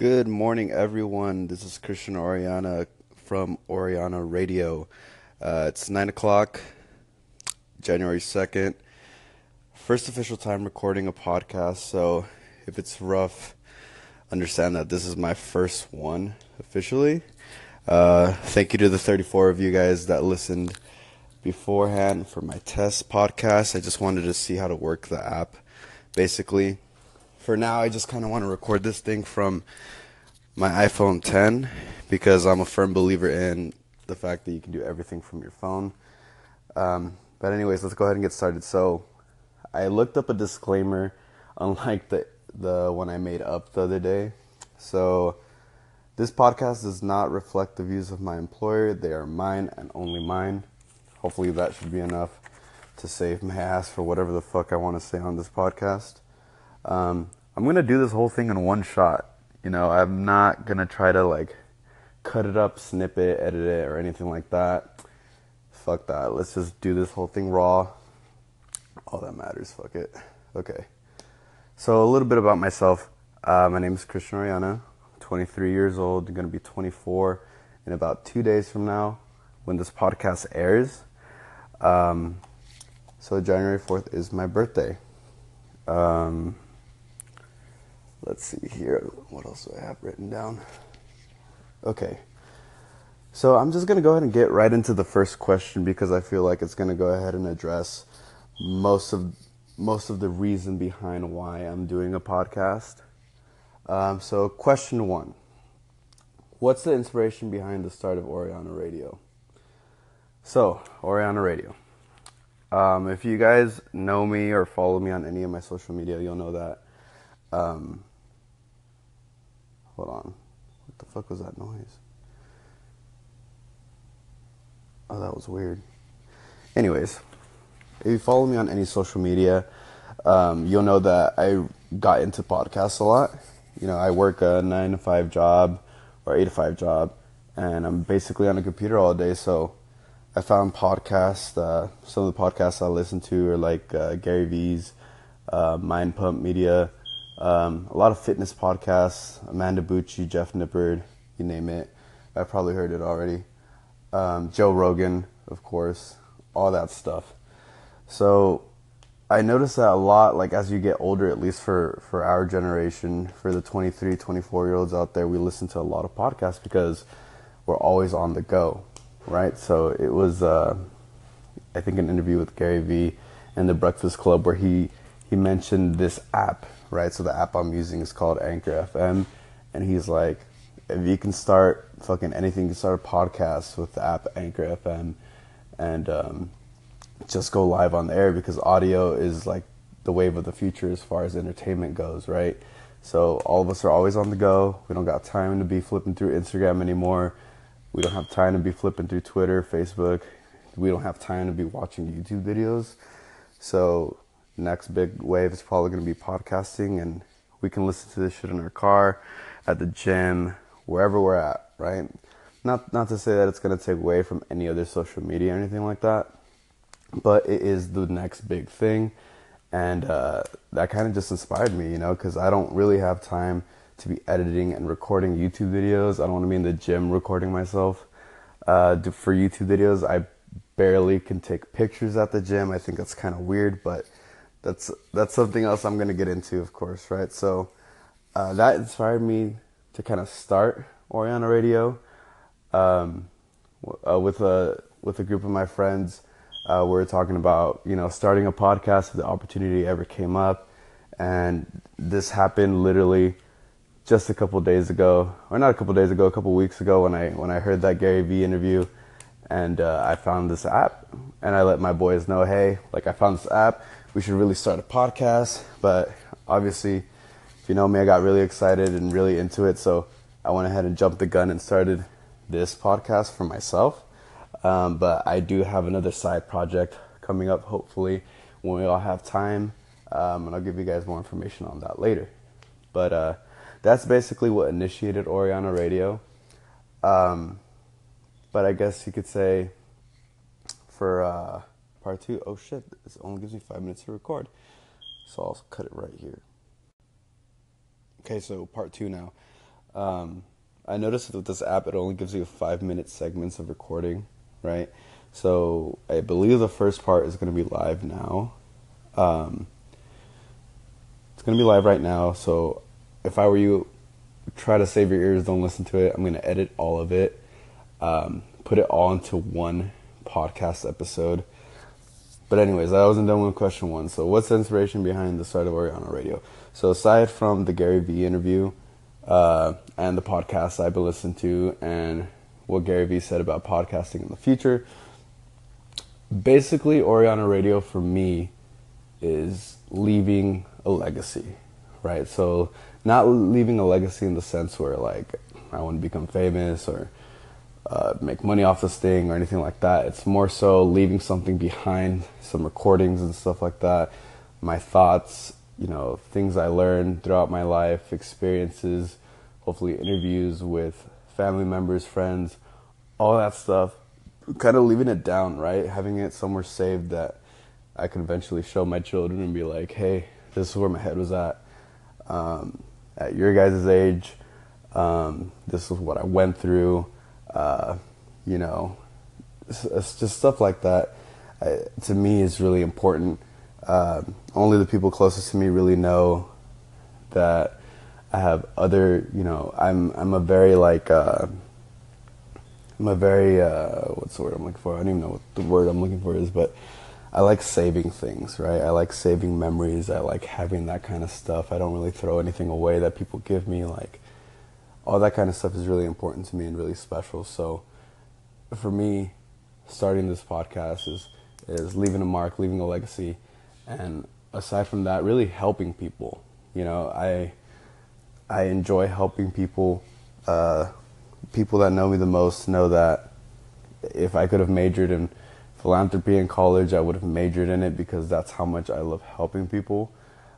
Good morning, everyone. This is Christian Oriana from Oriana Radio. Uh, it's 9 o'clock, January 2nd. First official time recording a podcast, so if it's rough, understand that this is my first one officially. Uh, thank you to the 34 of you guys that listened beforehand for my test podcast. I just wanted to see how to work the app, basically for now, I just kind of want to record this thing from my iPhone 10 because I'm a firm believer in the fact that you can do everything from your phone. Um, but anyways, let's go ahead and get started. So, I looked up a disclaimer, unlike the the one I made up the other day. So, this podcast does not reflect the views of my employer. They are mine and only mine. Hopefully, that should be enough to save my ass for whatever the fuck I want to say on this podcast. Um, I'm gonna do this whole thing in one shot. You know, I'm not gonna try to like cut it up, snip it, edit it, or anything like that. Fuck that. Let's just do this whole thing raw. All that matters. Fuck it. Okay. So a little bit about myself. Uh, my name is Christian Oriana. 23 years old. I'm gonna be 24 in about two days from now when this podcast airs. Um, so January 4th is my birthday. Um, let's see here. What else do I have written down? Okay. So I'm just going to go ahead and get right into the first question because I feel like it's going to go ahead and address most of most of the reason behind why I'm doing a podcast. Um, so question one: What's the inspiration behind the start of Oriana Radio? So Oriana Radio. Um, if you guys know me or follow me on any of my social media, you'll know that um, Hold on. What the fuck was that noise? Oh, that was weird. Anyways, if you follow me on any social media, um, you'll know that I got into podcasts a lot. You know, I work a nine to five job or eight to five job, and I'm basically on a computer all day. So I found podcasts. Uh, some of the podcasts I listen to are like uh, Gary Vee's, uh, Mind Pump Media, um, a lot of fitness podcasts, Amanda Bucci, Jeff Nippard, you name it. I've probably heard it already. Um, Joe Rogan, of course, all that stuff. So I notice that a lot, like as you get older, at least for, for our generation, for the 23, 24 year olds out there, we listen to a lot of podcasts because we're always on the go, right? So it was, uh, I think, an interview with Gary Vee and the Breakfast Club where he, he mentioned this app right? So the app I'm using is called Anchor FM, and he's like, if you can start fucking anything, you can start a podcast with the app Anchor FM, and um, just go live on the air because audio is like the wave of the future as far as entertainment goes, right? So all of us are always on the go. We don't got time to be flipping through Instagram anymore. We don't have time to be flipping through Twitter, Facebook. We don't have time to be watching YouTube videos. So next big wave is probably going to be podcasting, and we can listen to this shit in our car, at the gym, wherever we're at, right? Not not to say that it's going to take away from any other social media or anything like that, but it is the next big thing, and uh, that kind of just inspired me, you know, because I don't really have time to be editing and recording YouTube videos. I don't want to be in the gym recording myself. Uh, for YouTube videos, I barely can take pictures at the gym. I think that's kind of weird, but that's that's something else I'm gonna get into, of course, right? So uh, that inspired me to kind of start Oriana Radio um, uh, with a with a group of my friends. Uh, we are talking about you know starting a podcast if the opportunity ever came up, and this happened literally just a couple days ago, or not a couple days ago, a couple weeks ago when I when I heard that Gary Vee interview, and uh, I found this app, and I let my boys know, hey, like I found this app we should really start a podcast. But obviously, if you know me, I got really excited and really into it. So I went ahead and jumped the gun and started this podcast for myself. Um, but I do have another side project coming up, hopefully, when we all have time. Um, and I'll give you guys more information on that later. But uh, that's basically what initiated Oriana Radio. Um, but I guess you could say for. Uh, part two. Oh shit, this only gives me five minutes to record. So I'll cut it right here. Okay, so part two now. Um, I noticed that with this app, it only gives you five minute segments of recording, right? So I believe the first part is going to be live now. Um, it's going to be live right now. So if I were you, try to save your ears, don't listen to it. I'm going to edit all of it, um, put it all into one podcast episode. But anyways, I wasn't done with question one. So what's the inspiration behind the start of Oriana Radio? So aside from the Gary Vee interview uh, and the podcasts I've been listening to and what Gary Vee said about podcasting in the future, basically Oriana Radio for me is leaving a legacy, right? So not leaving a legacy in the sense where like I want to become famous or uh, make money off this thing or anything like that. It's more so leaving something behind, some recordings and stuff like that, my thoughts, you know, things I learned throughout my life, experiences, hopefully interviews with family members, friends, all that stuff. Kind of leaving it down, right? Having it somewhere saved that I can eventually show my children and be like, hey, this is where my head was at. Um, at your guys' age, um, this is what I went through. Uh, you know, it's, just stuff like that. I, to me, is really important. Uh, only the people closest to me really know that I have other. You know, I'm I'm a very like. Uh, I'm a very uh, what's the word I'm looking for? I don't even know what the word I'm looking for is, but I like saving things, right? I like saving memories. I like having that kind of stuff. I don't really throw anything away that people give me. Like, all that kind of stuff is really important to me and really special. So, for me, starting this podcast is is leaving a mark, leaving a legacy, and aside from that, really helping people. You know, I I enjoy helping people. Uh, people that know me the most know that if I could have majored in philanthropy in college. I would have majored in it because that's how much I love helping people.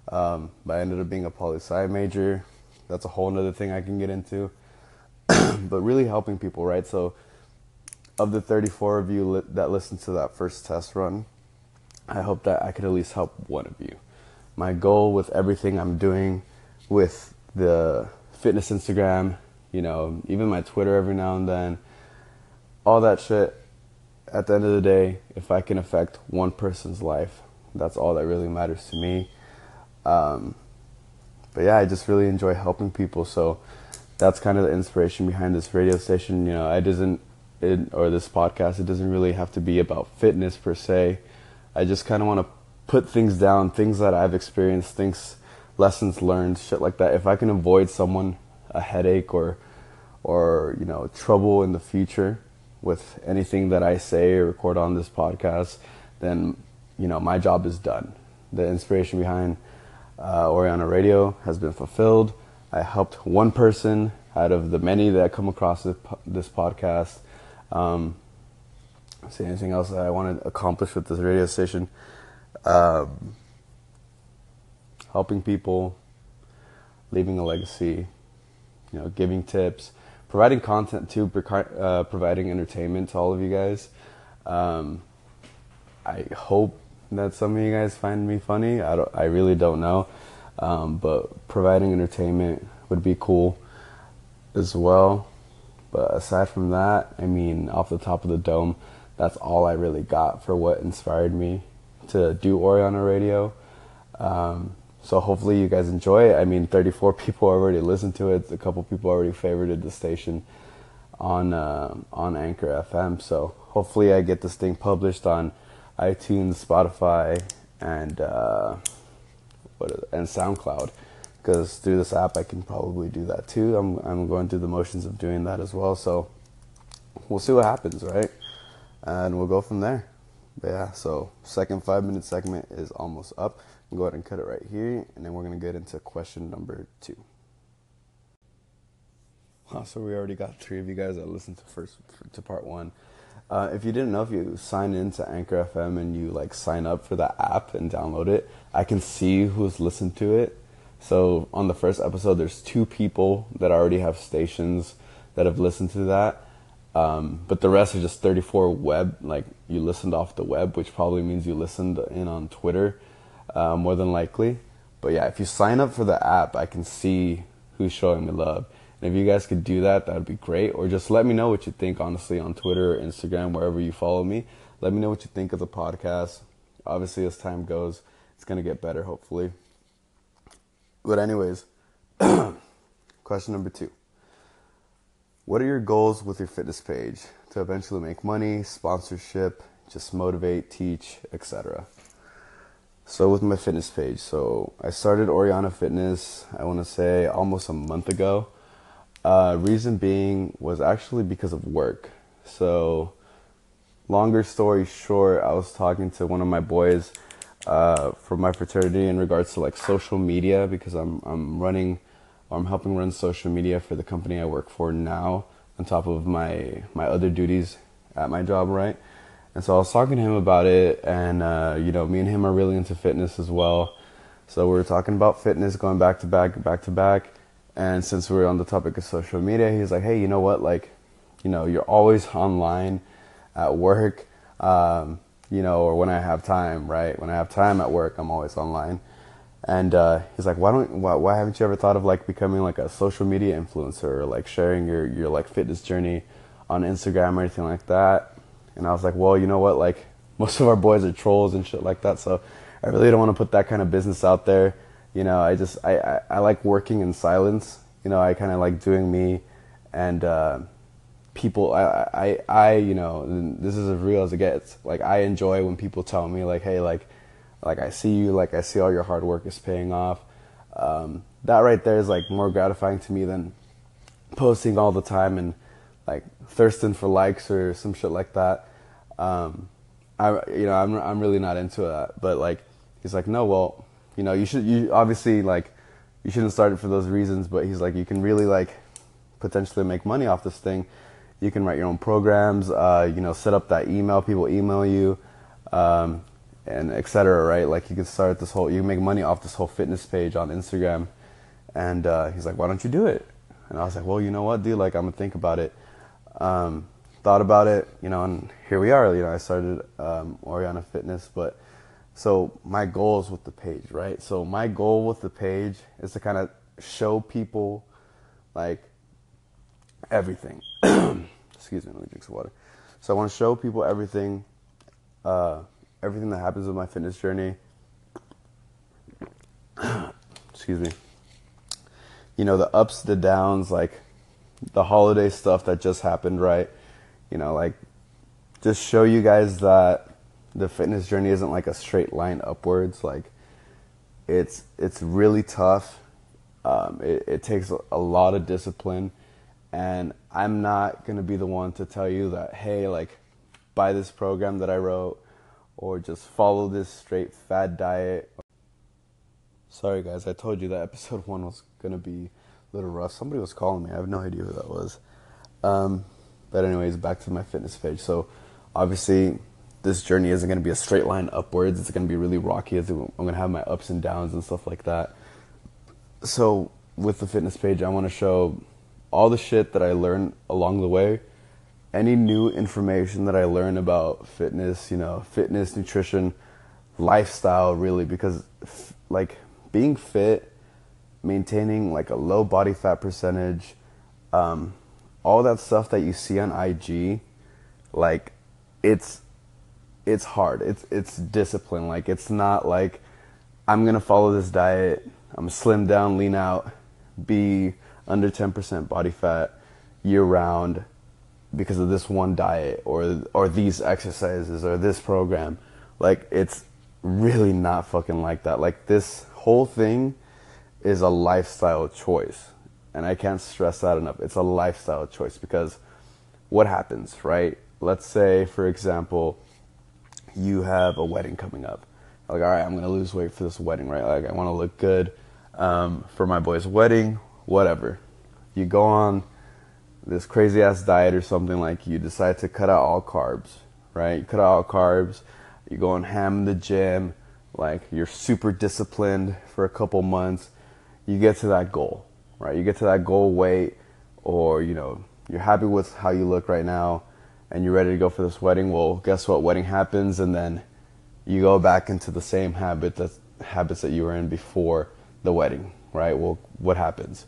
Um, but I ended up being a poli sci major. That's a whole other thing I can get into. but really helping people, right? So, of the 34 of you li- that listened to that first test run, I hope that I could at least help one of you. My goal with everything I'm doing with the fitness Instagram, you know, even my Twitter every now and then, all that shit at the end of the day, if I can affect one person's life, that's all that really matters to me. Um, but yeah, I just really enjoy helping people. So that's kind of the inspiration behind this radio station. You know, I doesn't, it, or this podcast, it doesn't really have to be about fitness per se. I just kind of want to put things down, things that I've experienced, things, lessons learned, shit like that. If I can avoid someone a headache or, or you know, trouble in the future, with anything that I say or record on this podcast, then you know my job is done. The inspiration behind uh, Oriana Radio has been fulfilled. I helped one person out of the many that come across this, podcast. Um, see anything else that I want to accomplish with this radio station? Um, helping people, leaving a legacy, you know, giving tips providing content too, uh, providing entertainment to all of you guys. Um, I hope that some of you guys find me funny. I don't, I really don't know, um, but providing entertainment would be cool as well. But aside from that, I mean, off the top of the dome, that's all I really got for what inspired me to do Oriana Radio. Um, so hopefully you guys enjoy it. I mean, 34 people already listened to it. A couple people already favorited the station on uh, on Anchor FM. So hopefully I get this thing published on iTunes, Spotify, and uh, what and SoundCloud. Because through this app I can probably do that too. I'm I'm going through the motions of doing that as well. So we'll see what happens, right? And we'll go from there. Yeah. So second five minute segment is almost up go ahead and cut it right here, and then we're to get into question number two. so we already got three of you guys that listened to first to part one. Uh, if you didn't know, if you sign into Anchor FM and you like sign up for the app and download it, I can see who's listened to it. So on the first episode, there's two people that already have stations that have listened to that. Um, but the rest are just 34 web, like you listened off the web, which probably means you listened in on Twitter uh, more than likely. But yeah, if you sign up for the app, I can see who's showing me love. And if you guys could do that, that would be great. Or just let me know what you think, honestly, on Twitter or Instagram, wherever you follow me. Let me know what you think of the podcast. Obviously, as time goes, it's going to get better, hopefully. But, anyways, question number two What are your goals with your fitness page to eventually make money, sponsorship, just motivate, teach, etc.? So, with my fitness page, so I started Oriana Fitness, I want to say almost a month ago. Uh, reason being was actually because of work. So, longer story short, I was talking to one of my boys uh, from my fraternity in regards to like social media because I'm I'm running or I'm helping run social media for the company I work for now on top of my my other duties at my job, right? And so I was talking to him about it, and uh, you know, me and him are really into fitness as well. So we were talking about fitness, going back to back, back to back. And since we are on the topic of social media, he's like, "Hey, you know what? Like, you know, you're always online at work, um, you know, or when I have time, right? When I have time at work, I'm always online." And uh, he's like, "Why don't? Why, why haven't you ever thought of like becoming like a social media influencer or like sharing your your like fitness journey on Instagram or anything like that?" And I was like, "Well, you know what? Like, most of our boys are trolls and shit like that, so I really don't want to put that kind of business out there." You know, I just I, I, I like working in silence. You know, I kind of like doing me, and uh, people. I, I I you know, this is as real as it gets. Like I enjoy when people tell me like, hey, like, like I see you, like I see all your hard work is paying off. Um, that right there is like more gratifying to me than posting all the time and like thirsting for likes or some shit like that. Um, I you know I'm I'm really not into that. But like he's like, no, well you know, you should you obviously like you shouldn't start it for those reasons, but he's like you can really like potentially make money off this thing. You can write your own programs, uh, you know, set up that email, people email you, um, and etc. Right? Like you can start this whole, you can make money off this whole fitness page on Instagram. And uh, he's like, why don't you do it? And I was like, well, you know what, dude? Like I'm gonna think about it. Um, thought about it, you know, and here we are. You know, I started um, Oriana Fitness, but so my goals with the page, right? So my goal with the page is to kind of show people like everything. Excuse me, let me drink some water. So I want to show people everything, uh, everything that happens with my fitness journey. Excuse me. You know the ups, the downs, like the holiday stuff that just happened, right? You know, like just show you guys that the fitness journey isn't like a straight line upwards. Like it's it's really tough. Um, it, it takes a lot of discipline, and I'm not gonna be the one to tell you that hey, like buy this program that I wrote, or just follow this straight fad diet. Sorry guys, I told you that episode one was gonna be a little rough. Somebody was calling me. I have no idea who that was. Um, but anyways, back to my fitness page. So obviously this journey isn't going to be a straight line upwards. It's going to be really rocky. I'm going to have my ups and downs and stuff like that. So with the fitness page, I want to show all the shit that I learned along the way. Any new information that I learn about fitness, you know, fitness, nutrition, lifestyle, really, because like being fit, maintaining like a low body fat percentage, um, all that stuff that you see on IG, like it's it's hard. It's it's discipline. Like it's not like I'm gonna follow this diet. I'm slim down, lean out, be under 10% body fat year round because of this one diet or or these exercises or this program. Like it's really not fucking like that. Like this whole thing is a lifestyle choice. And I can't stress that enough. It's a lifestyle choice because what happens, right? Let's say for example, you have a wedding coming up. Like, all right, I'm gonna lose weight for this wedding, right? Like, I want to look good um, for my boy's wedding, whatever. You go on this crazy ass diet or something like you decide to cut out all carbs, right? You cut out all carbs. You go and ham in the gym, like you're super disciplined for a couple months. You get to that goal, right? You get to that goal weight, or you know you're happy with how you look right now and you're ready to go for this wedding, well, guess what? Wedding happens, and then you go back into the same habit that habits that you were in before the wedding, right? Well, what happens?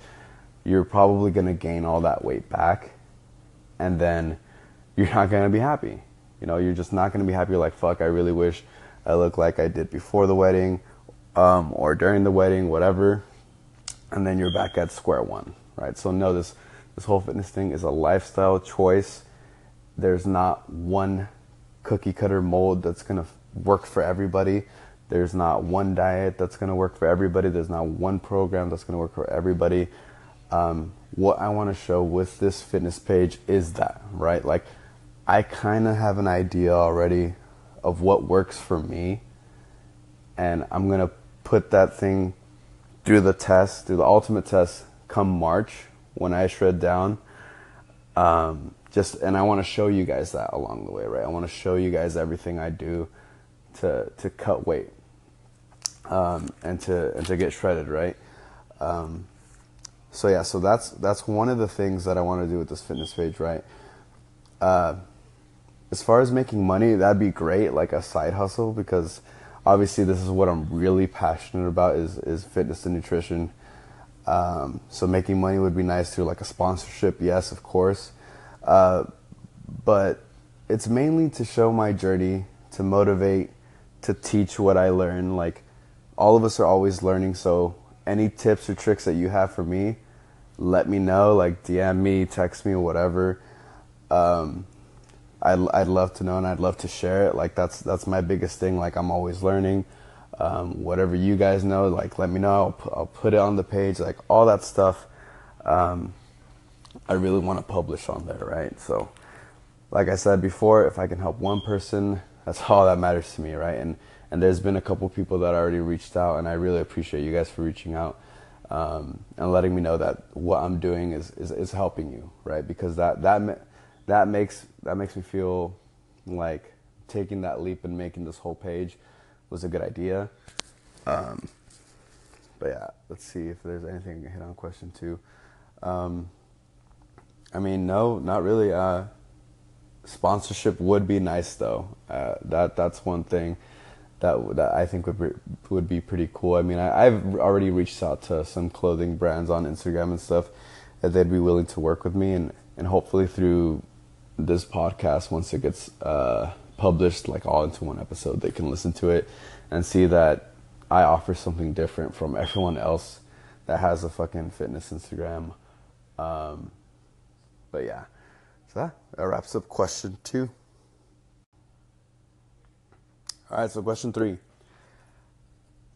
you're probably going to gain all that weight back and then you're not going to be happy. You know, you're just not going to be happy. You're like, fuck, I really wish I looked like I did before the wedding um, or during the wedding, whatever. And then you're back at square one, right? So, no, this, this whole fitness thing is a lifestyle choice. There's not one cookie cutter mold that's going to work for everybody. There's not one diet that's going to work for everybody. There's not one program that's going to work for everybody. Um, what I want to show with this fitness page is that, right? Like, I kind of have an idea already of what works for me, and I'm going to put that thing through the test, through the ultimate test come March when I shred down. Um, just and I want to show you guys that along the way, right? I want to show you guys everything I do to to cut weight um, and to and to get shredded, right? Um, so yeah, so that's that's one of the things that I want to do with this fitness page, right? Uh, as far as making money, that'd be great, like a side hustle, because obviously this is what I'm really passionate about is is fitness and nutrition. Um, so making money would be nice through like a sponsorship, yes, of course, uh, but it's mainly to show my journey, to motivate, to teach what I learn. Like all of us are always learning, so any tips or tricks that you have for me, let me know. Like DM me, text me, whatever. Um, I'd, I'd love to know and I'd love to share it. Like that's that's my biggest thing. Like I'm always learning. Um, whatever you guys know, like let me know. I'll, I'll, put it on the page. Like all that stuff. Um, I really want to publish on there, right? So, like I said before, if I can help one person, that's all that matters to me, right? And and there's been a couple people that already reached out, and I really appreciate you guys for reaching out um, and letting me know that what I'm doing is, is, is helping you, right? Because that that that makes that makes me feel like taking that leap and making this whole page was a good idea. Um, but yeah, let's see if there's anything hit on question two. Um, I mean, no, not really. Uh, sponsorship would be nice though. Uh, that that's one thing that that I think would be, would be pretty cool. I mean, I, have already reached out to some clothing brands on Instagram and stuff that they'd be willing to work with me, and and hopefully through this podcast, once it gets uh, published, like all into one episode, they can listen to it and see that I offer something different from everyone else that has a fucking fitness Instagram. Um, but yeah, so that wraps up question two. All right, so question three.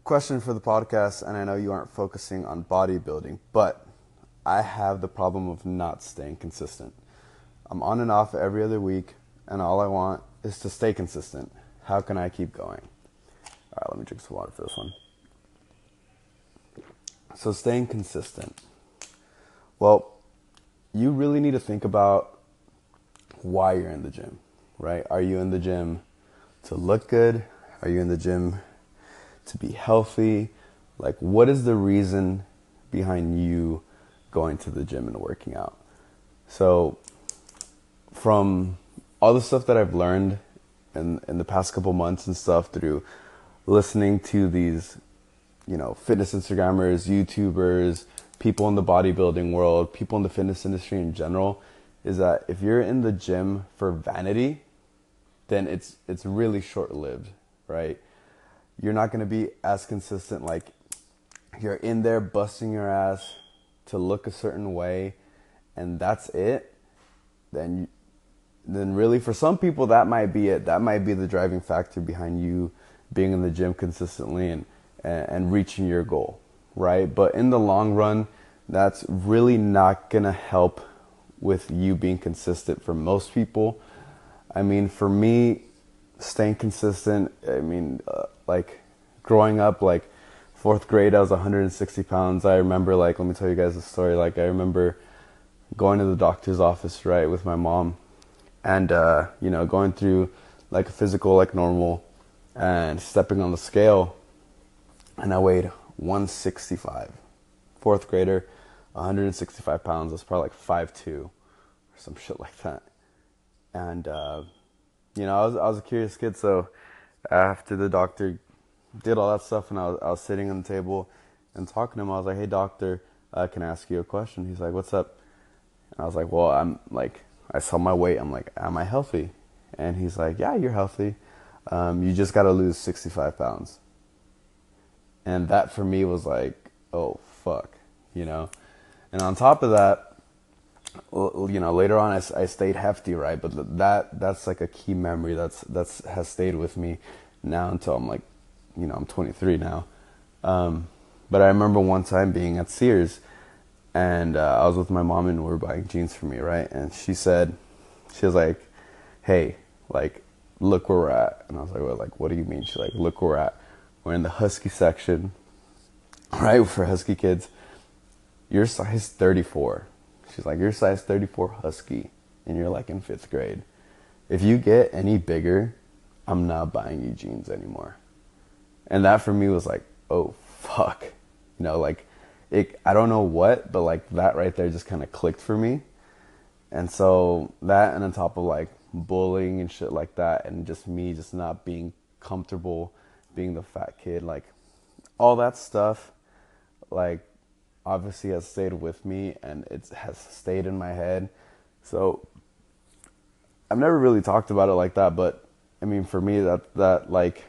Question for the podcast, and I know you aren't focusing on bodybuilding, but I have the problem of not staying consistent. I'm on and off every other week, and all I want is to stay consistent. How can I keep going? All right, let me drink some water for this one. So, staying consistent. Well, you really need to think about why you're in the gym, right? Are you in the gym to look good? Are you in the gym to be healthy? Like, what is the reason behind you going to the gym and working out? So, from all the stuff that I've learned in, in the past couple months and stuff through listening to these, you know, fitness Instagrammers, YouTubers, people in the bodybuilding world, people in the fitness industry in general, is that if you're in the gym for vanity, then it's it's really short lived, right? You're not going to be as consistent. Like you're in there busting your ass to look a certain way, and that's it. Then you, then really for some people that might be it. That might be the driving factor behind you being in the gym consistently and and, and reaching your goal, right? But in the long run, that's really not gonna help with you being consistent for most people I mean, for me, staying consistent, I mean, uh, like growing up, like fourth grade, I was 160 pounds. I remember, like, let me tell you guys a story. Like, I remember going to the doctor's office, right, with my mom, and, uh, you know, going through like a physical, like normal, and stepping on the scale, and I weighed 165. Fourth grader, 165 pounds. That's probably like 5'2 or some shit like that and uh, you know, I was I was a curious kid, so after the doctor did all that stuff, and I was I was sitting on the table and talking to him, I was like, "Hey, doctor, uh, can I ask you a question? He's like, what's up? And I was like, well, I'm like, I saw my weight. I'm like, am I healthy? And he's like, yeah, you're healthy. Um, you just got to lose 65 pounds. And that for me was like, oh, fuck, you know? And on top of that, you know, later on I, I stayed hefty, right? But that that's like a key memory that's that's has stayed with me now until I'm like, you know, I'm 23 now. Um, but I remember one time being at Sears, and uh, I was with my mom and we were buying jeans for me, right? And she said, she was like, "Hey, like, look where we're at." And I was like, "Well, like, what do you mean?" She's like, "Look where we're at. We're in the husky section, right? For husky kids. You're size 34." She's like, "You're size 34 husky, and you're like in fifth grade. If you get any bigger, I'm not buying you jeans anymore." And that for me was like, "Oh fuck," you know, like it, I don't know what, but like that right there just kind of clicked for me. And so that, and on top of like bullying and shit like that, and just me just not being comfortable being the fat kid, like all that stuff, like obviously has stayed with me and it has stayed in my head. So I've never really talked about it like that, but I mean, for me, that that like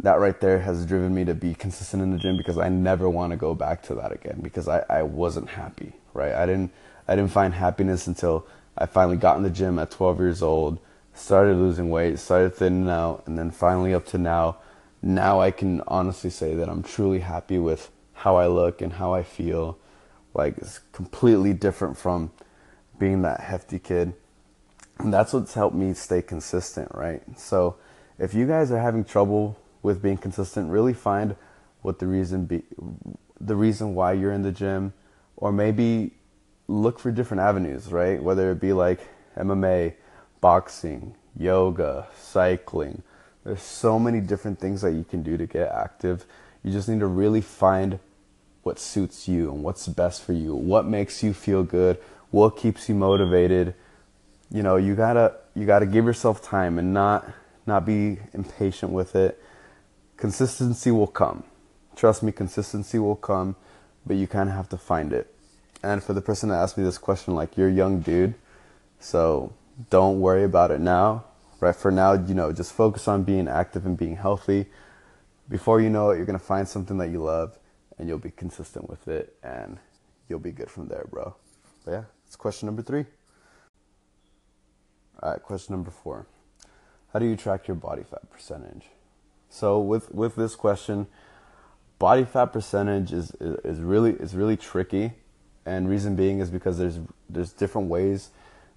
that right there has driven me to be consistent in the gym because I never want to go back to that again because I, I wasn't happy, right? I didn't I didn't find happiness until I finally got in the gym at 12 years old, started losing weight, started thinning out, and then finally up to now. Now I can honestly say that I'm truly happy with how I look and how I feel. Like it's completely different from being that hefty kid. And that's what's helped me stay consistent, right? So if you guys are having trouble with being consistent. Really find what the reason be, the reason why you're in the gym, or maybe look for different avenues, right? Whether it be like MMA, boxing, yoga, cycling. There's so many different things that you can do to get active. You just need to really find what suits you and what's best for you, what makes you feel good, what keeps you motivated. You know, you gotta you gotta give yourself time and not not be impatient with it consistency will come. Trust me, consistency will come, but you kind of have to find it. And for the person that asked me this question, like, you're a young dude, so don't worry about it now. Right for now, you know, just focus on being active and being healthy. Before you know it, you're gonna find something that you love, and you'll be consistent with it, and you'll be good from there, bro. But yeah, it's question number three. All right, question number four. How do you track your body fat percentage? So with with this question, body fat percentage is, is, is really is really tricky, and reason being is because there's there's different ways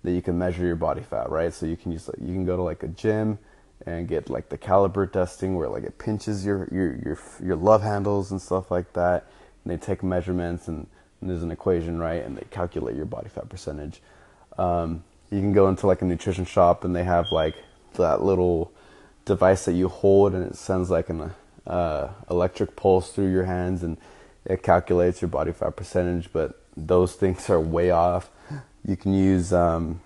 that you can measure your body fat, right? So you can use you can go to like a gym and get like the caliper testing where like it pinches your your your your love handles and stuff like that, and they take measurements and, and there's an equation, right? And they calculate your body fat percentage. Um, you can go into like a nutrition shop and they have like that little device that you hold and it sends like an uh, electric pulse through your hands and it calculates your body fat percentage but those things are way off you can use um,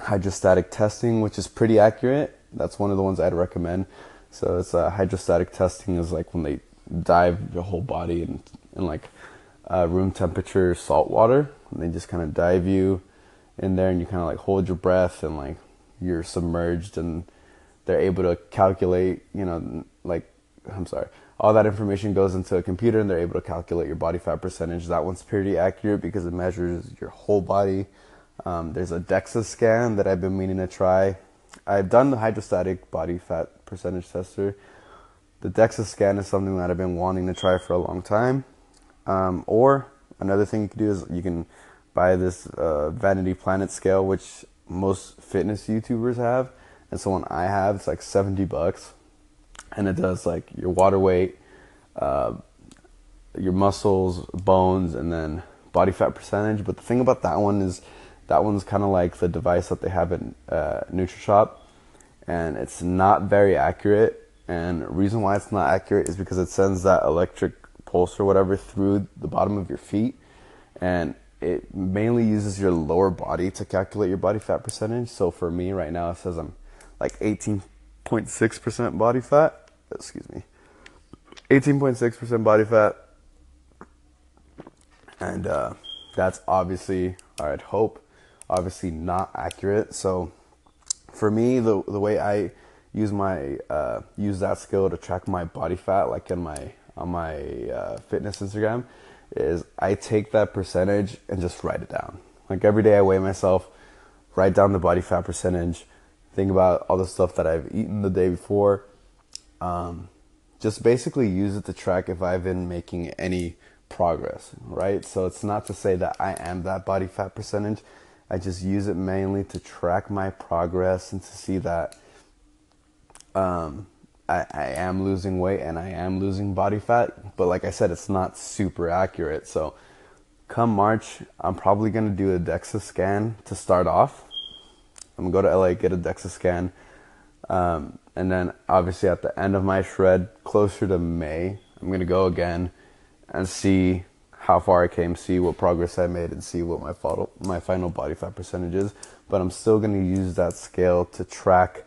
hydrostatic testing which is pretty accurate. That's one of the ones i'd recommend. So it's uh, hydrostatic testing is like when they dive your whole body in, in like uh, room temperature salt water and they just kind of dive you in there and you kind of like hold your breath and like you're submerged and they're able to calculate, you know, like, I'm sorry, all that information goes into a computer and they're able to calculate your body fat percentage. That one's pretty accurate because it measures your whole body. Um, there's a DEXA scan that I've been meaning to try. I've done the hydrostatic body fat percentage tester. The DEXA scan is something that I've been wanting to try for a long time. Um, or another thing you can do is you can buy this uh, Vanity Planet scale, which most fitness YouTubers have and so one I have it's like 70 bucks and it does like your water weight uh, your muscles bones and then body fat percentage. But the thing about that one is that one's kind of like the device that they have in uh, NutriShop. And it's not very accurate. And the reason why it's not accurate is because it sends that electric pulse or whatever through the bottom of your feet. And it mainly uses your lower body to calculate your body fat percentage. So for me right now it says i'm like 18.6% body fat. Excuse me. 18.6% body fat. and uh, that's obviously, I'd hope, obviously not accurate. So for me, the the way I use my uh, use that skill to track my body fat, like in my on my uh, fitness Instagram, is I take that percentage and just write it down. Like every day I weigh myself, write down the body fat percentage, think about all the stuff that I've eaten the day before. Um, just basically use it to track if I've been making any progress, right? So it's not to say that I am that body fat percentage. I just use it mainly to track my progress and to see that um, I, I am losing weight and I am losing body fat. But like I said, it's not super accurate. So come March, I'm probably going to do a DEXA scan to start off. I'm going to go to LA, get a DEXA scan. Um, and then obviously at the end of my shred, closer to May, I'm going to go again and see how far I came, see what progress I made, and see what my final, my final body fat percentage is. But I'm still going to use that scale to track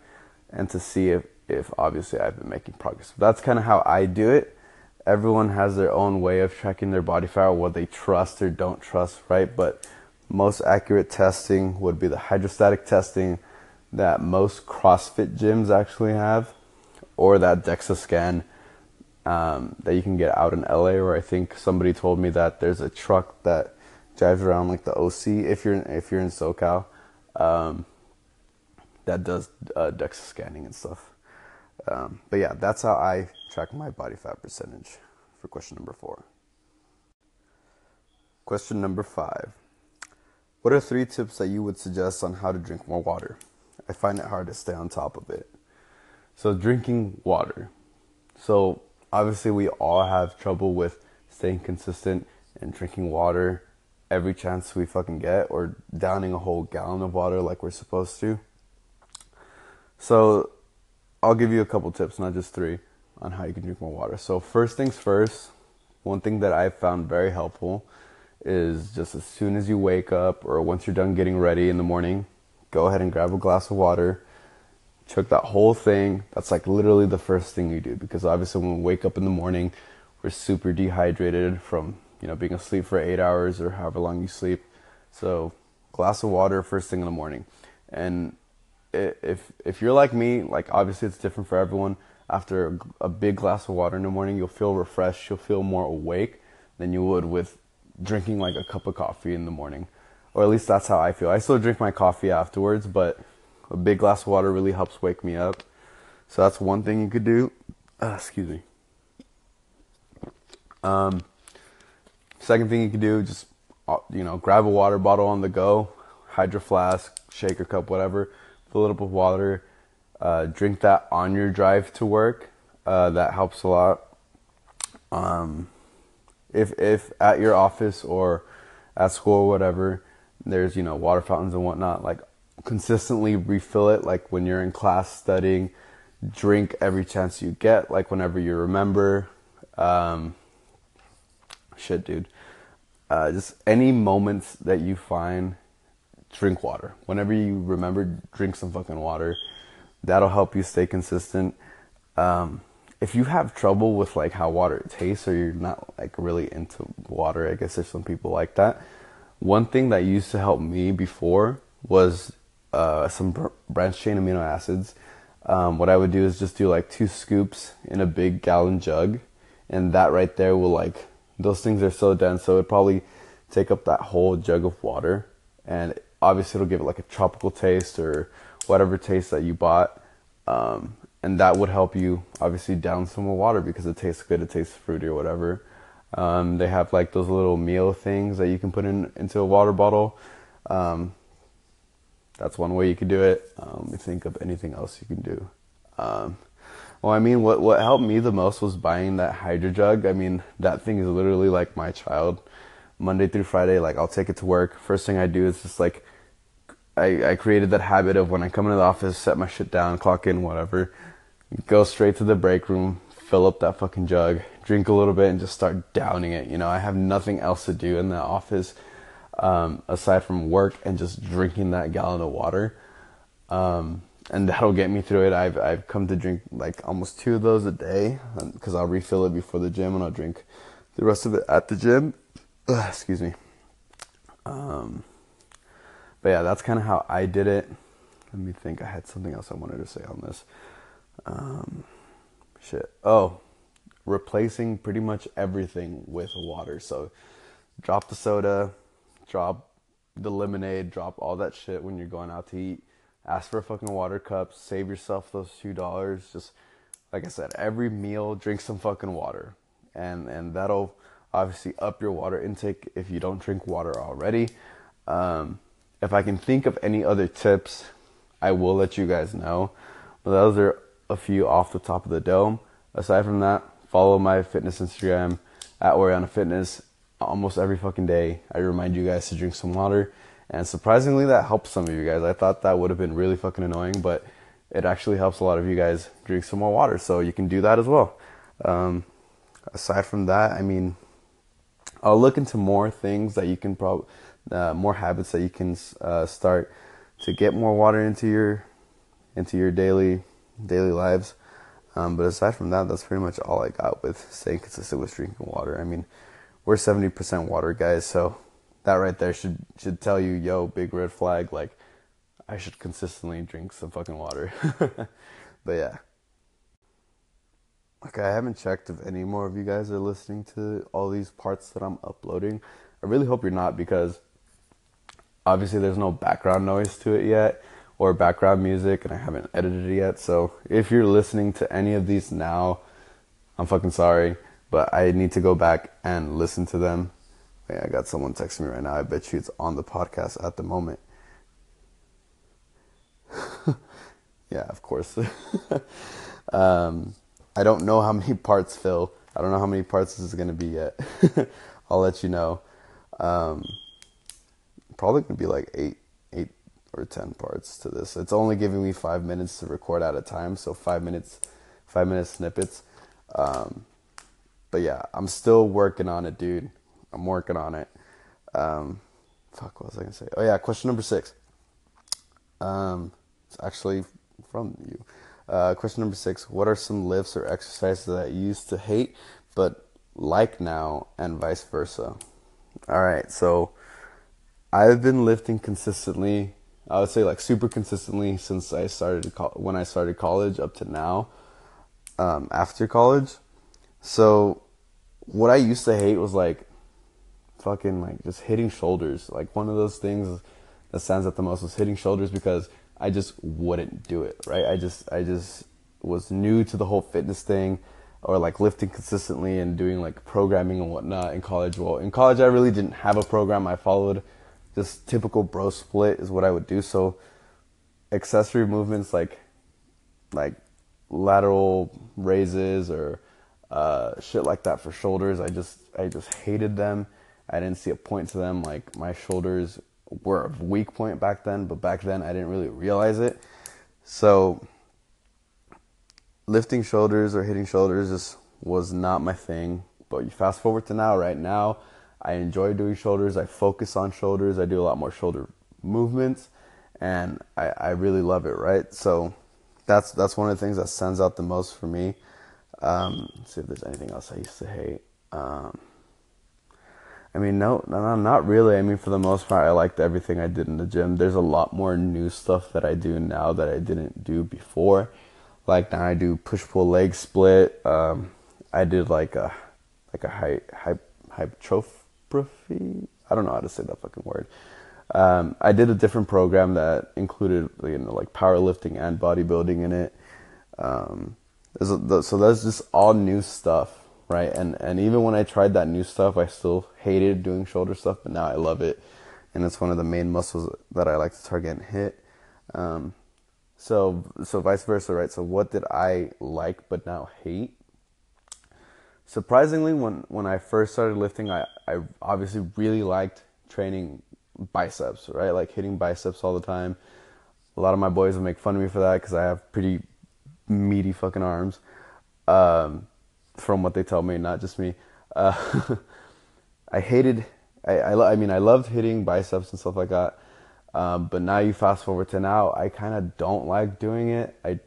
and to see if, if obviously I've been making progress. That's kind of how I do it. Everyone has their own way of tracking their body fat, what they trust or don't trust, right? But most accurate testing would be the hydrostatic testing that most CrossFit gyms actually have, or that DEXA scan um, that you can get out in LA. Or I think somebody told me that there's a truck that drives around like the OC if you're if you're in SoCal, um, that does uh, DEXA scanning and stuff. Um, but yeah, that's how I track my body fat percentage for question number four. Question number five. What are three tips that you would suggest on how to drink more water? I find it hard to stay on top of it. So, drinking water. So, obviously, we all have trouble with staying consistent and drinking water every chance we fucking get or downing a whole gallon of water like we're supposed to. So, I'll give you a couple tips, not just three, on how you can drink more water. So, first things first, one thing that I found very helpful is just as soon as you wake up or once you're done getting ready in the morning, go ahead and grab a glass of water, chug that whole thing. That's like literally the first thing you do because obviously when we wake up in the morning, we're super dehydrated from, you know, being asleep for 8 hours or however long you sleep. So, glass of water first thing in the morning. And if if you're like me, like obviously it's different for everyone. After a big glass of water in the morning, you'll feel refreshed, you'll feel more awake than you would with drinking like a cup of coffee in the morning. Or at least that's how I feel. I still drink my coffee afterwards, but a big glass of water really helps wake me up. So that's one thing you could do. Uh, excuse me. Um, second thing you could do, just uh, you know, grab a water bottle on the go, hydro flask, shaker cup, whatever. Fill it up with water. Uh, drink that on your drive to work. Uh, that helps a lot. Um, if if at your office or at school or whatever, there's you know water fountains and whatnot, like consistently refill it. Like when you're in class studying, drink every chance you get. Like whenever you remember. Um, shit, dude. Uh, just any moments that you find, drink water. Whenever you remember, drink some fucking water. That'll help you stay consistent. Um, if you have trouble with like how water tastes or you're not like really into water, I guess there's some people like that. One thing that used to help me before was uh, some br- branched chain amino acids. Um, what I would do is just do like two scoops in a big gallon jug, and that right there will like those things are so dense, so it probably take up that whole jug of water, and obviously it'll give it like a tropical taste or whatever taste that you bought. Um, and that would help you obviously down some more water because it tastes good, it tastes fruity or whatever. Um, they have like those little meal things that you can put in into a water bottle. Um, that's one way you could do it. Um, let me think of anything else you can do. Um, well, I mean, what what helped me the most was buying that hydro jug. I mean, that thing is literally like my child. Monday through Friday, like I'll take it to work. First thing I do is just like I, I created that habit of when I come into the office, set my shit down, clock in, whatever go straight to the break room, fill up that fucking jug, drink a little bit, and just start downing it. You know, I have nothing else to do in the office um, aside from work and just drinking that gallon of water. Um, and that'll get me through it. I've I've come to drink like almost two of those a day because um, I'll refill it before the gym and I'll drink the rest of it at the gym. Ugh, excuse me. Um, but yeah, that's kind of how I did it. Let me think. I had something else I wanted to say on this. Um, shit. Oh, replacing pretty much everything with water. So drop the soda, drop the lemonade, drop all that shit when you're going out to eat. Ask for a fucking water cup. Save yourself those two dollars. Just like I said, every meal, drink some fucking water, and and that'll obviously up your water intake if you don't drink water already. Um, if I can think of any other tips, I will let you guys know. But those are a few off the top of the dome. Aside from that, follow my fitness Instagram at Oriana Fitness almost every fucking day. I remind you guys to drink some water. And surprisingly, that helps some of you guys. I thought that would have been really fucking annoying, but it actually helps a lot of you guys drink some more water. So you can do that as well. Um, aside from that, I mean, I'll look into more things that you can probably, uh, more habits that you can uh, start to get more water into your, into your daily, daily lives. Um, but aside from that, that's pretty much all I got with staying consistent with drinking water. I mean, we're 70% water guys, so that right there should should tell you, yo, big red flag. Like, I should consistently drink some fucking water. but yeah. Okay, I haven't checked if any more of you guys are listening to all these parts that I'm uploading. I really hope you're not because obviously there's no background noise to it yet or background music and I haven't edited it yet. So if you're listening to any of these now, I'm fucking sorry, but I need to go back and listen to them. Wait, I got someone texting me right now. I bet you it's on the podcast at the moment. yeah, of course. um, I don't know how many parts, Phil. I don't know how many parts this is going to be yet. I'll let you know. Um, probably going to be like eight, eight or ten parts to this. It's only giving me five minutes to record at a time, so five minutes, five minute snippets. Um, but yeah, I'm still working on it, dude. I'm working on it. Um, fuck, what was I gonna say? Oh yeah, question number six. Um, it's actually from you. Uh, question number six: What are some lifts or exercises that you used to hate but like now, and vice versa? All right, so I've been lifting consistently. I would say like super consistently since I started co- when I started college up to now. Um, after college, so what I used to hate was like fucking like just hitting shoulders. Like one of those things that stands out the most was hitting shoulders because I just wouldn't do it, right? I just I just was new to the whole fitness thing or like lifting consistently and doing like programming and whatnot in college. Well, in college I really didn't have a program. I followed just typical bro split is what I would do. So accessory movements like like lateral raises or uh, shit like that for shoulders. I just I just hated them. I didn't see a point to them. Like my shoulders were a weak point back then, but back then I didn't really realize it. So lifting shoulders or hitting shoulders just was not my thing. But you fast forward to now, right now, I enjoy doing shoulders. I focus on shoulders. I do a lot more shoulder movements, and I, I really love it. Right, so that's that's one of the things that stands out the most for me. Um, see if there's anything else I used to hate. Um, I mean, no, no, not really. I mean, for the most part, I liked everything I did in the gym. There's a lot more new stuff that I do now that I didn't do before. Like now, I do push pull leg split. Um, I did like a like a hy, hy, hypertrophy. I don't know how to say that fucking word. Um, I did a different program that included you know like powerlifting and bodybuilding in it. Um, so that's just all new stuff, right? And and even when I tried that new stuff, I still hated doing shoulder stuff, but now I love it, and it's one of the main muscles that I like to target and hit. Um, so so vice versa, right? So what did I like but now hate? Surprisingly, when when I first started lifting, I I obviously really liked training biceps, right? Like hitting biceps all the time. A lot of my boys will make fun of me for that because I have pretty meaty fucking arms. Um, from what they tell me, not just me. Uh, I hated. I, I, I mean I loved hitting biceps and stuff like that. Um, but now you fast forward to now, I kind of don't like doing it. I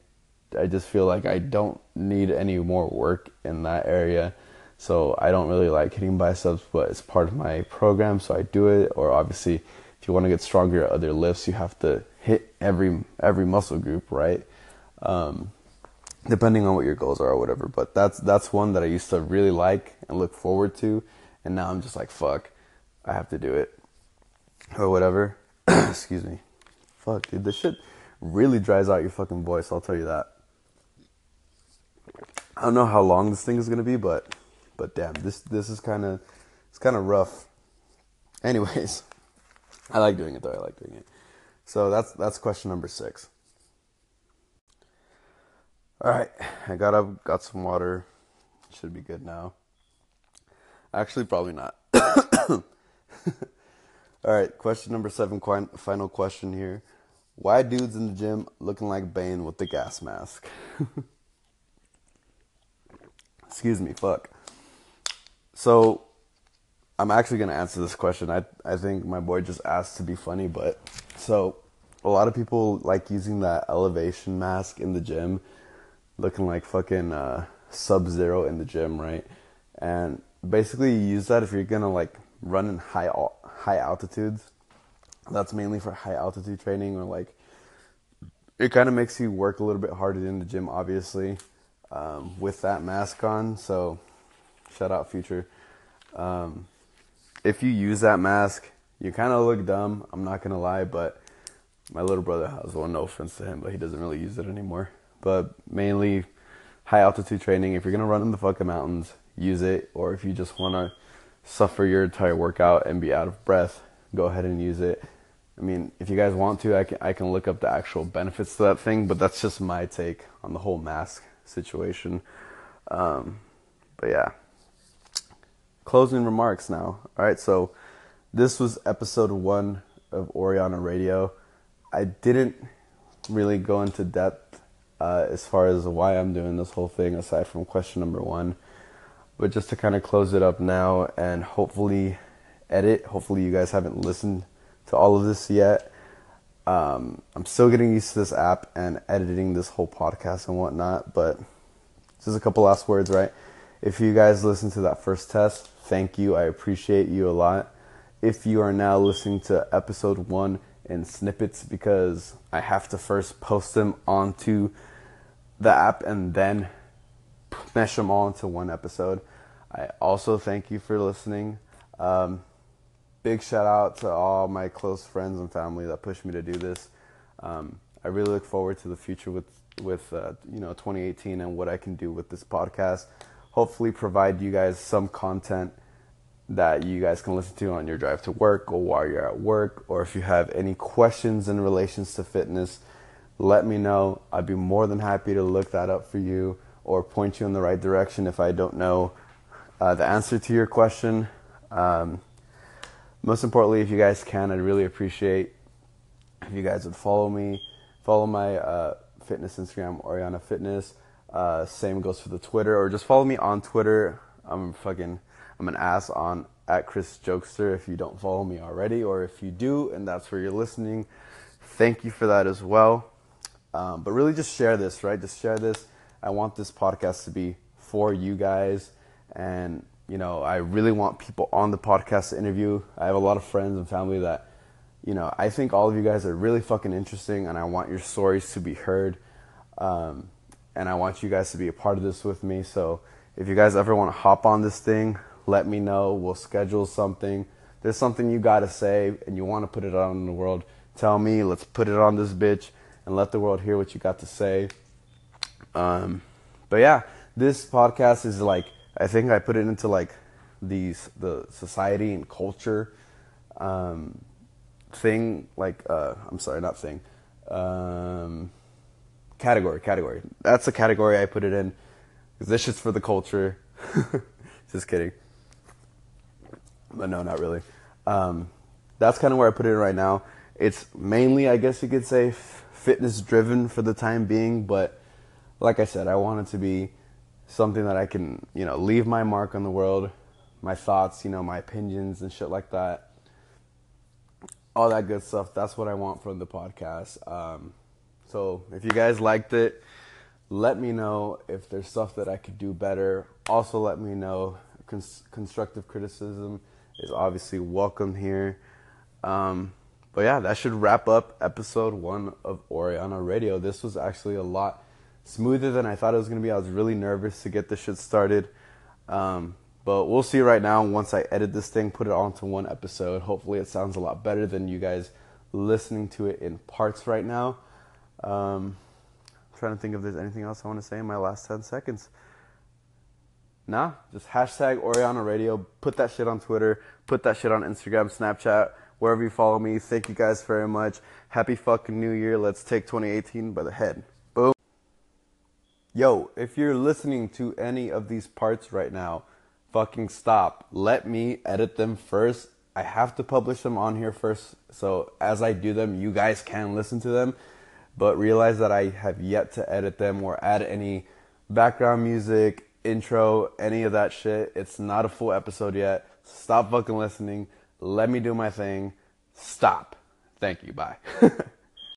I just feel like I don't need any more work in that area. So I don't really like hitting biceps, but it's part of my program, so I do it. Or obviously, if you want to get stronger at other lifts, you have to hit every every muscle group, right? Um, depending on what your goals are or whatever. But that's that's one that I used to really like and look forward to, and now I'm just like fuck, I have to do it or whatever. Excuse me. Fuck, dude, this shit really dries out your fucking voice. I'll tell you that. I don't know how long this thing is gonna be, but but damn, this this is kind of it's kind of rough. Anyways, I like doing it though. I like doing it. So that's that's question number six. All right, I got up, got some water. Should be good now. Actually, probably not. All right, question number seven. Final question here. Why dudes in the gym looking like Bane with the gas mask? Excuse me, fuck. So, I'm actually gonna answer this question. I I think my boy just asked to be funny, but so a lot of people like using that elevation mask in the gym, looking like fucking uh, Sub Zero in the gym, right? And basically, you use that if you're gonna like run in high high altitudes. That's mainly for high altitude training, or like it kind of makes you work a little bit harder in the gym, obviously, um, with that mask on. So, shout out Future. Um, if you use that mask, you kind of look dumb. I'm not gonna lie, but my little brother has one. No offense to him, but he doesn't really use it anymore. But mainly high altitude training. If you're gonna run in the fucking mountains, use it. Or if you just wanna suffer your entire workout and be out of breath, go ahead and use it. I mean, if you guys want to, I can I can look up the actual benefits to that thing, but that's just my take on the whole mask situation. Um, but yeah, closing remarks now. All right, so this was episode one of Oriana Radio. I didn't really go into depth uh, as far as why I'm doing this whole thing, aside from question number one. But just to kind of close it up now and hopefully edit. Hopefully, you guys haven't listened to all of this yet. Um, I'm still getting used to this app and editing this whole podcast and whatnot, but just a couple last words, right? If you guys listened to that first test, thank you. I appreciate you a lot. If you are now listening to episode one in snippets because I have to first post them onto the app and then mesh them all into one episode, I also thank you for listening. Um, big shout out to all my close friends and family that pushed me to do this. Um, I really look forward to the future with with uh, you know 2018 and what I can do with this podcast. Hopefully, provide you guys some content that you guys can listen to on your drive to work or while you're at work, or if you have any questions in relations to fitness, let me know. I'd be more than happy to look that up for you or point you in the right direction if I don't know uh, the answer to your question. Um, most importantly, if you guys can, I'd really appreciate if you guys would follow me, follow my uh, fitness Instagram, Oriana Fitness. Uh, same goes for the Twitter, or just follow me on Twitter. I'm fucking, I'm an ass on at Chris Jokester if you don't follow me already, or if you do and that's where you're listening, thank you for that as well. Um, but really, just share this, right? Just share this. I want this podcast to be for you guys, and you know, I really want people on the podcast to interview. I have a lot of friends and family that, you know, I think all of you guys are really fucking interesting, and I want your stories to be heard. Um, and I want you guys to be a part of this with me. So if you guys ever want to hop on this thing, let me know. We'll schedule something. There's something you got to say, and you want to put it out in the world. Tell me. Let's put it on this bitch and let the world hear what you got to say. Um, but yeah, this podcast is like I think I put it into like these the society and culture um, thing. Like uh, I'm sorry, not thing. Um, category, category. That's the category I put it in. This shit's for the culture. Just kidding. But no, not really. Um, that's kind of where I put it in right now. It's mainly, I guess you could say, fitness driven for the time being. But like I said, I want it to be something that I can, you know, leave my mark on the world, my thoughts, you know, my opinions and shit like that. All that good stuff. That's what I want from the podcast. Um, so if you guys liked it, let me know if there's stuff that I could do better. Also, let me know cons- constructive criticism is obviously welcome here. Um, but yeah, that should wrap up episode one of Oriana Radio. This was actually a lot smoother than I thought it was going to be. I was really nervous to get this shit started. Um, but we'll see right now once I edit this thing, put it onto one episode. Hopefully, it sounds a lot better than you guys listening to it in parts right now. Um, I'm trying to think if there's anything else I want to say in my last 10 seconds. Nah, just hashtag Oriana Radio. Put that shit on Twitter. Put that shit on Instagram, Snapchat, wherever you follow me. Thank you guys very much. Happy fucking New Year. Let's take 2018 by the head. Yo, if you're listening to any of these parts right now, fucking stop. Let me edit them first. I have to publish them on here first. So as I do them, you guys can listen to them. But realize that I have yet to edit them or add any background music, intro, any of that shit. It's not a full episode yet. Stop fucking listening. Let me do my thing. Stop. Thank you. Bye.